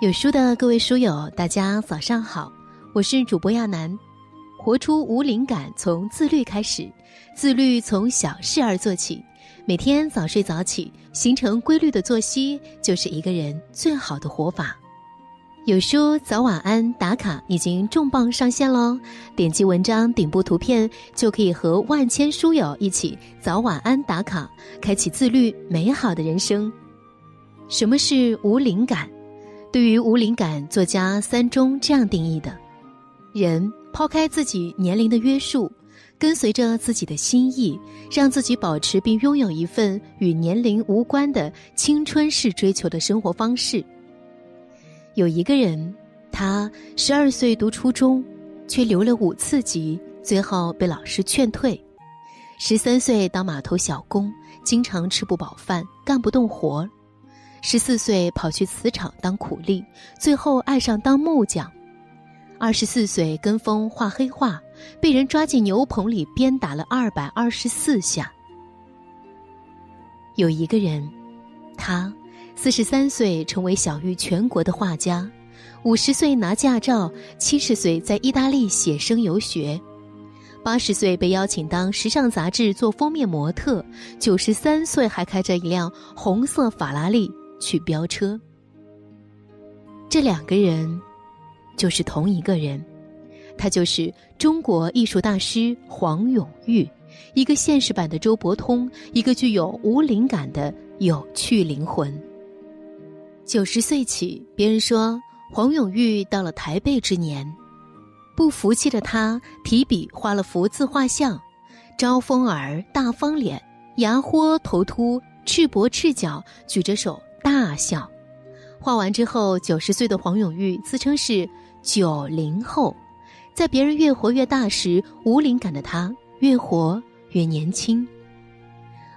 有书的各位书友，大家早上好，我是主播亚楠。活出无灵感，从自律开始。自律从小事儿做起，每天早睡早起，形成规律的作息，就是一个人最好的活法。有书早晚安打卡已经重磅上线喽！点击文章顶部图片，就可以和万千书友一起早晚安打卡，开启自律美好的人生。什么是无灵感？对于无灵感，作家三中这样定义的：人抛开自己年龄的约束，跟随着自己的心意，让自己保持并拥有一份与年龄无关的青春式追求的生活方式。有一个人，他十二岁读初中，却留了五次级，最后被老师劝退；十三岁当码头小工，经常吃不饱饭，干不动活。十四岁跑去瓷厂当苦力，最后爱上当木匠；二十四岁跟风画黑画，被人抓进牛棚里鞭打了二百二十四下。有一个人，他四十三岁成为享誉全国的画家，五十岁拿驾照，七十岁在意大利写生游学，八十岁被邀请当时尚杂志做封面模特，九十三岁还开着一辆红色法拉利。去飙车，这两个人就是同一个人，他就是中国艺术大师黄永玉，一个现实版的周伯通，一个具有无灵感的有趣灵魂。九十岁起，别人说黄永玉到了台背之年，不服气的他提笔画了福字画像，招风耳，大方脸，牙豁头秃，赤膊赤脚，举着手。大笑，画完之后，九十岁的黄永玉自称是九零后，在别人越活越大时，无灵感的他越活越年轻。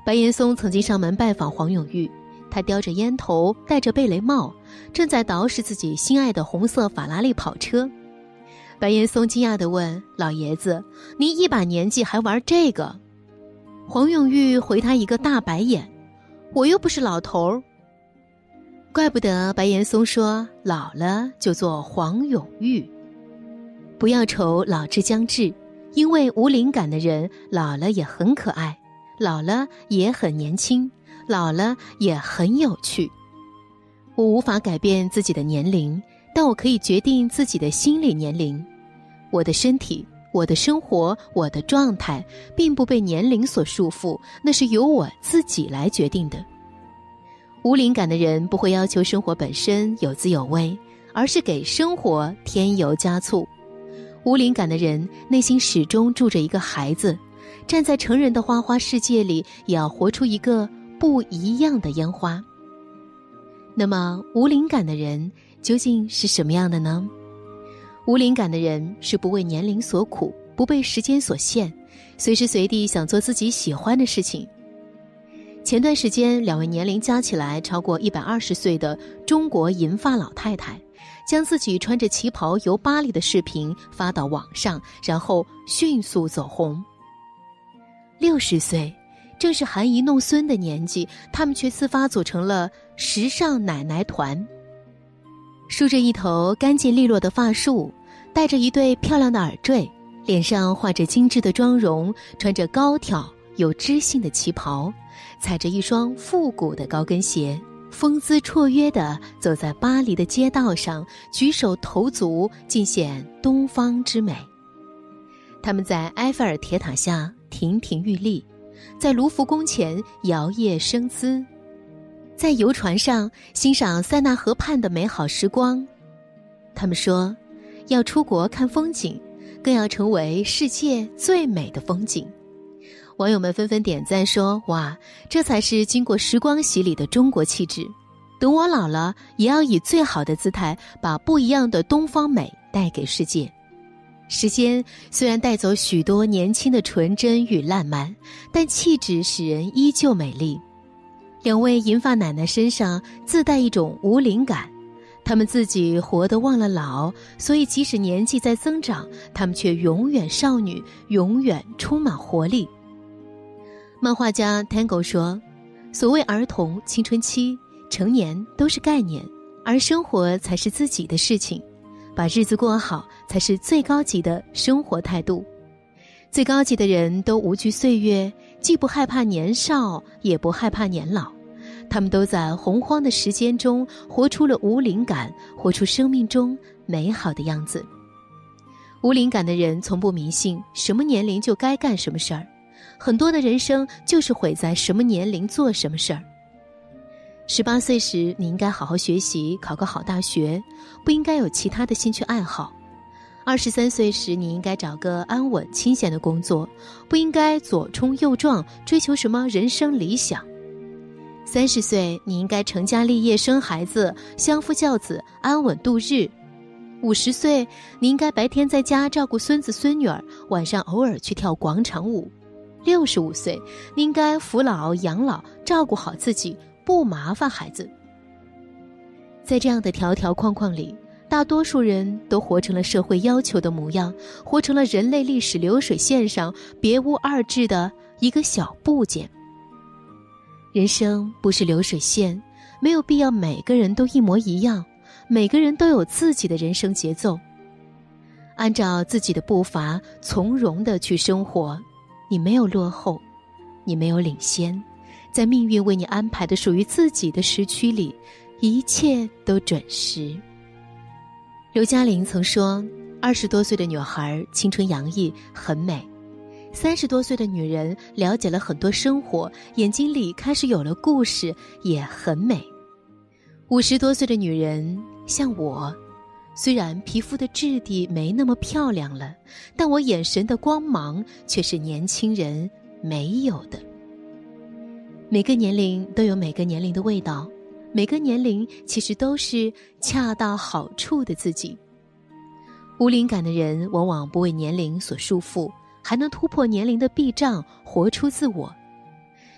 白岩松曾经上门拜访黄永玉，他叼着烟头，戴着贝雷帽，正在捯饬自己心爱的红色法拉利跑车。白岩松惊讶地问：“老爷子，您一把年纪还玩这个？”黄永玉回他一个大白眼：“我又不是老头儿。”怪不得白岩松说：“老了就做黄永玉。”不要愁老之将至，因为无灵感的人老了也很可爱，老了也很年轻，老了也很有趣。我无法改变自己的年龄，但我可以决定自己的心理年龄。我的身体、我的生活、我的状态，并不被年龄所束缚，那是由我自己来决定的。无灵感的人不会要求生活本身有滋有味，而是给生活添油加醋。无灵感的人内心始终住着一个孩子，站在成人的花花世界里，也要活出一个不一样的烟花。那么，无灵感的人究竟是什么样的呢？无灵感的人是不为年龄所苦，不被时间所限，随时随地想做自己喜欢的事情。前段时间，两位年龄加起来超过一百二十岁的中国银发老太太，将自己穿着旗袍游巴黎的视频发到网上，然后迅速走红。六十岁，正是含饴弄孙的年纪，他们却自发组成了时尚奶奶团。梳着一头干净利落的发束，戴着一对漂亮的耳坠，脸上画着精致的妆容，穿着高挑有知性的旗袍。踩着一双复古的高跟鞋，风姿绰约地走在巴黎的街道上，举手投足尽显东方之美。他们在埃菲尔铁塔下亭亭玉立，在卢浮宫前摇曳生姿，在游船上欣赏塞纳河畔的美好时光。他们说，要出国看风景，更要成为世界最美的风景。网友们纷纷点赞说：“哇，这才是经过时光洗礼的中国气质！等我老了，也要以最好的姿态，把不一样的东方美带给世界。”时间虽然带走许多年轻的纯真与烂漫，但气质使人依旧美丽。两位银发奶奶身上自带一种无灵感，她们自己活得忘了老，所以即使年纪在增长，她们却永远少女，永远充满活力。漫画家 Tango 说：“所谓儿童、青春期、成年都是概念，而生活才是自己的事情，把日子过好才是最高级的生活态度。最高级的人都无惧岁月，既不害怕年少，也不害怕年老。他们都在洪荒的时间中活出了无灵感，活出生命中美好的样子。无灵感的人从不迷信什么年龄就该干什么事儿，很多的人生就是毁在什么年龄做什么事儿。十八岁时，你应该好好学习，考个好大学，不应该有其他的兴趣爱好。二十三岁时，你应该找个安稳清闲的工作，不应该左冲右撞，追求什么人生理想。三十岁，你应该成家立业，生孩子，相夫教子，安稳度日。五十岁，你应该白天在家照顾孙子孙女儿，晚上偶尔去跳广场舞。六十五岁，应该扶老养老，照顾好自己，不麻烦孩子。在这样的条条框框里。大多数人都活成了社会要求的模样，活成了人类历史流水线上别无二致的一个小部件。人生不是流水线，没有必要每个人都一模一样，每个人都有自己的人生节奏，按照自己的步伐从容的去生活。你没有落后，你没有领先，在命运为你安排的属于自己的时区里，一切都准时。刘嘉玲曾说：“二十多岁的女孩青春洋溢，很美；三十多岁的女人了解了很多生活，眼睛里开始有了故事，也很美；五十多岁的女人像我，虽然皮肤的质地没那么漂亮了，但我眼神的光芒却是年轻人没有的。每个年龄都有每个年龄的味道。”每个年龄其实都是恰到好处的自己。无灵感的人往往不为年龄所束缚，还能突破年龄的壁障，活出自我。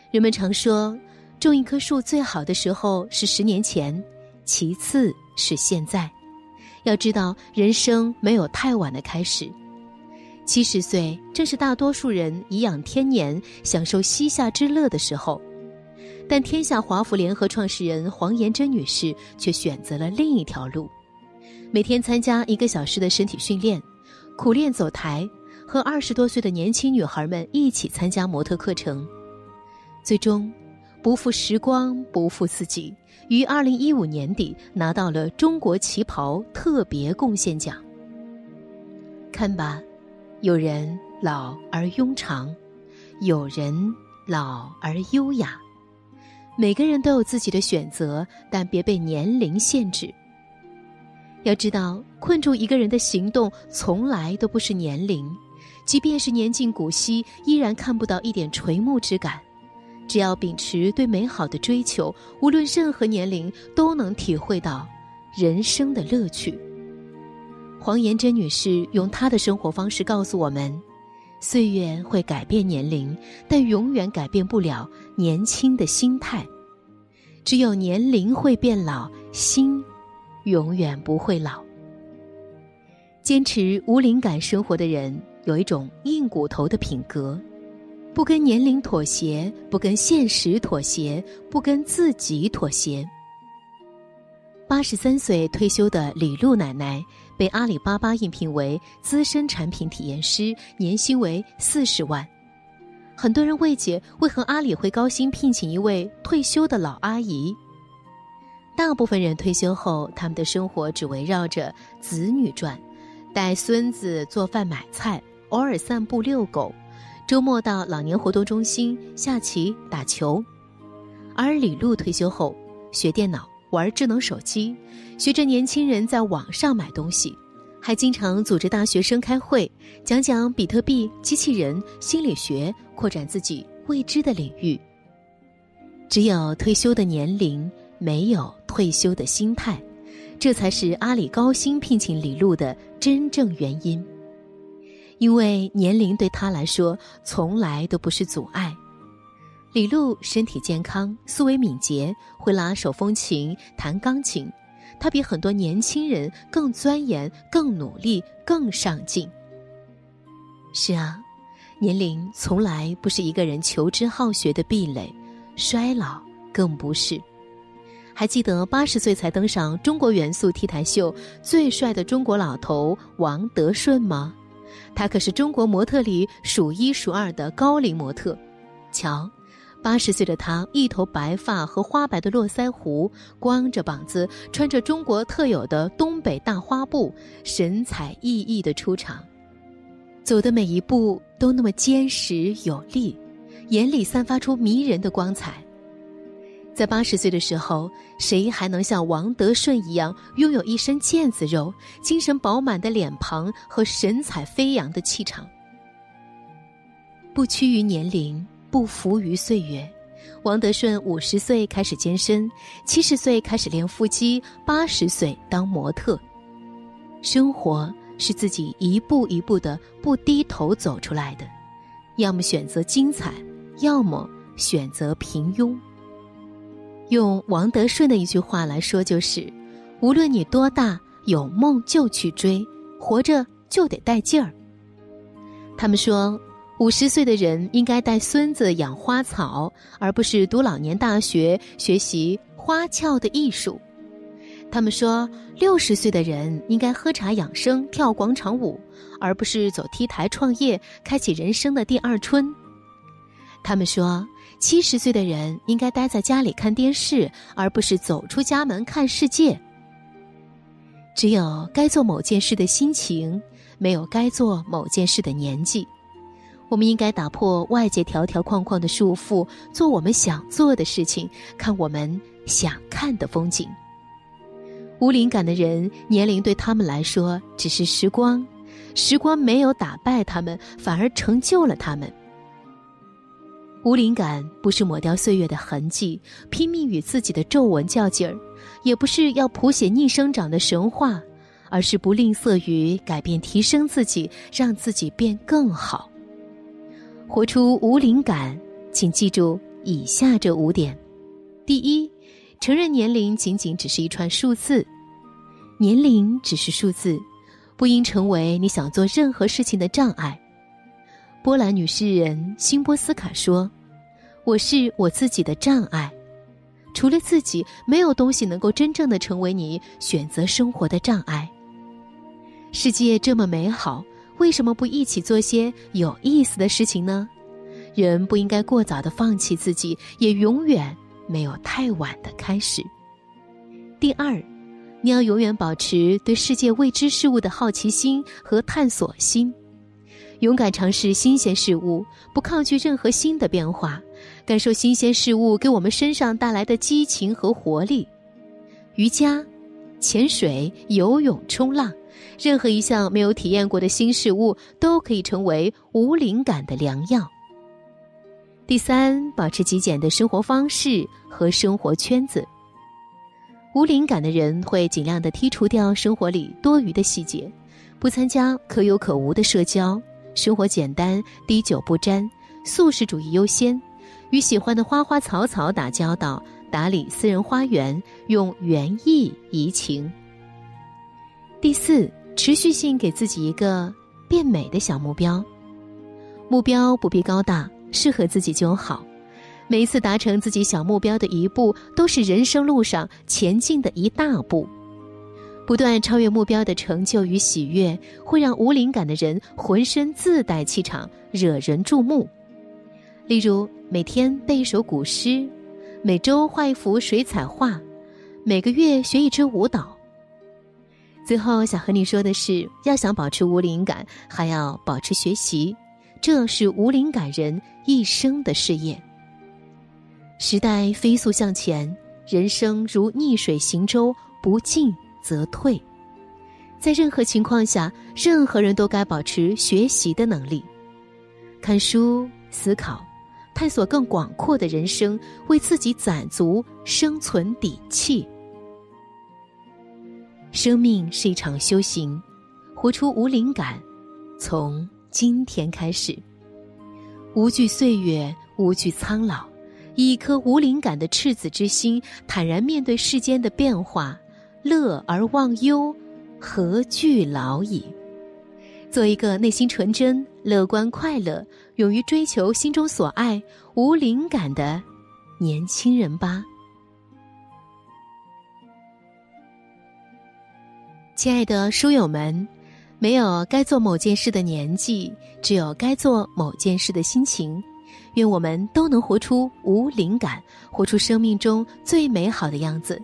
人们常说，种一棵树最好的时候是十年前，其次是现在。要知道，人生没有太晚的开始。七十岁正是大多数人颐养天年、享受膝下之乐的时候。但天下华府联合创始人黄延珍女士却选择了另一条路，每天参加一个小时的身体训练，苦练走台，和二十多岁的年轻女孩们一起参加模特课程，最终不负时光，不负自己，于二零一五年底拿到了中国旗袍特别贡献奖。看吧，有人老而庸长，有人老而优雅。每个人都有自己的选择，但别被年龄限制。要知道，困住一个人的行动从来都不是年龄，即便是年近古稀，依然看不到一点垂暮之感。只要秉持对美好的追求，无论任何年龄都能体会到人生的乐趣。黄延珍女士用她的生活方式告诉我们。岁月会改变年龄，但永远改变不了年轻的心态。只有年龄会变老，心永远不会老。坚持无灵感生活的人，有一种硬骨头的品格，不跟年龄妥协，不跟现实妥协，不跟自己妥协。八十三岁退休的李璐奶奶。被阿里巴巴应聘为资深产品体验师，年薪为四十万。很多人未解为何阿里会高薪聘请一位退休的老阿姨。大部分人退休后，他们的生活只围绕着子女转，带孙子做饭买菜，偶尔散步遛狗，周末到老年活动中心下棋打球。而李璐退休后，学电脑。玩智能手机，学着年轻人在网上买东西，还经常组织大学生开会，讲讲比特币、机器人、心理学，扩展自己未知的领域。只有退休的年龄，没有退休的心态，这才是阿里高薪聘请李璐的真正原因。因为年龄对他来说从来都不是阻碍。李璐身体健康，思维敏捷，会拉手风琴、弹钢琴。她比很多年轻人更钻研、更努力、更上进。是啊，年龄从来不是一个人求知好学的壁垒，衰老更不是。还记得八十岁才登上中国元素 T 台秀最帅的中国老头王德顺吗？她可是中国模特里数一数二的高龄模特。瞧，八十岁的她，一头白发和花白的络腮胡，光着膀子，穿着中国特有的东北大花布，神采奕奕的出场，走的每一步都那么坚实有力，眼里散发出迷人的光彩。在八十岁的时候，谁还能像王德顺一样拥有一身腱子肉、精神饱满的脸庞和神采飞扬的气场？不屈于年龄，不服于岁月，王德顺五十岁开始健身，七十岁开始练腹肌，八十岁当模特。生活是自己一步一步的不低头走出来的，要么选择精彩，要么选择平庸。用王德顺的一句话来说，就是：无论你多大，有梦就去追，活着就得带劲儿。他们说，五十岁的人应该带孙子养花草，而不是读老年大学学习花俏的艺术。他们说，六十岁的人应该喝茶养生、跳广场舞，而不是走 T 台创业，开启人生的第二春。他们说。七十岁的人应该待在家里看电视，而不是走出家门看世界。只有该做某件事的心情，没有该做某件事的年纪。我们应该打破外界条条框框的束缚，做我们想做的事情，看我们想看的风景。无灵感的人，年龄对他们来说只是时光，时光没有打败他们，反而成就了他们。无灵感不是抹掉岁月的痕迹，拼命与自己的皱纹较劲儿，也不是要谱写逆生长的神话，而是不吝啬于改变、提升自己，让自己变更好。活出无灵感，请记住以下这五点：第一，承认年龄仅仅只是一串数字，年龄只是数字，不应成为你想做任何事情的障碍。波兰女诗人辛波斯卡说：“我是我自己的障碍，除了自己，没有东西能够真正的成为你选择生活的障碍。世界这么美好，为什么不一起做些有意思的事情呢？人不应该过早的放弃自己，也永远没有太晚的开始。第二，你要永远保持对世界未知事物的好奇心和探索心。”勇敢尝试新鲜事物，不抗拒任何新的变化，感受新鲜事物给我们身上带来的激情和活力。瑜伽、潜水、游泳、冲浪，任何一项没有体验过的新事物都可以成为无灵感的良药。第三，保持极简的生活方式和生活圈子。无灵感的人会尽量的剔除掉生活里多余的细节，不参加可有可无的社交。生活简单，滴酒不沾，素食主义优先，与喜欢的花花草草打交道，打理私人花园，用园艺怡情。第四，持续性给自己一个变美的小目标，目标不必高大，适合自己就好。每一次达成自己小目标的一步，都是人生路上前进的一大步。不断超越目标的成就与喜悦，会让无灵感的人浑身自带气场，惹人注目。例如，每天背一首古诗，每周画一幅水彩画，每个月学一支舞蹈。最后，想和你说的是，要想保持无灵感，还要保持学习，这是无灵感人一生的事业。时代飞速向前，人生如逆水行舟，不进。则退，在任何情况下，任何人都该保持学习的能力，看书、思考、探索更广阔的人生，为自己攒足生存底气。生命是一场修行，活出无灵感，从今天开始，无惧岁月，无惧苍老，以一颗无灵感的赤子之心，坦然面对世间的变化。乐而忘忧何惧老矣？做一个内心纯真乐观快乐勇于追求心中所爱无灵感的年轻人吧。亲爱的书友们没有该做某件事的年纪只有该做某件事的心情愿我们都能活出无灵感活出生命中最美好的样子。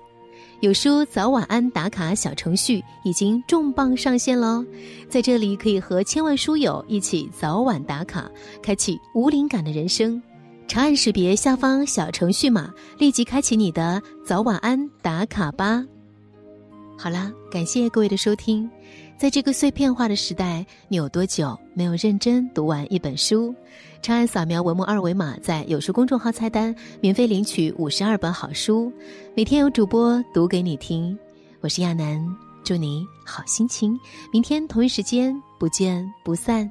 有书早晚安打卡小程序已经重磅上线喽，在这里可以和千万书友一起早晚打卡，开启无灵感的人生。长按识别下方小程序码，立即开启你的早晚安打卡吧。好啦，感谢各位的收听。在这个碎片化的时代，你有多久没有认真读完一本书？长按扫描文末二维码，在有书公众号菜单免费领取五十二本好书，每天有主播读给你听。我是亚楠，祝你好心情。明天同一时间不见不散。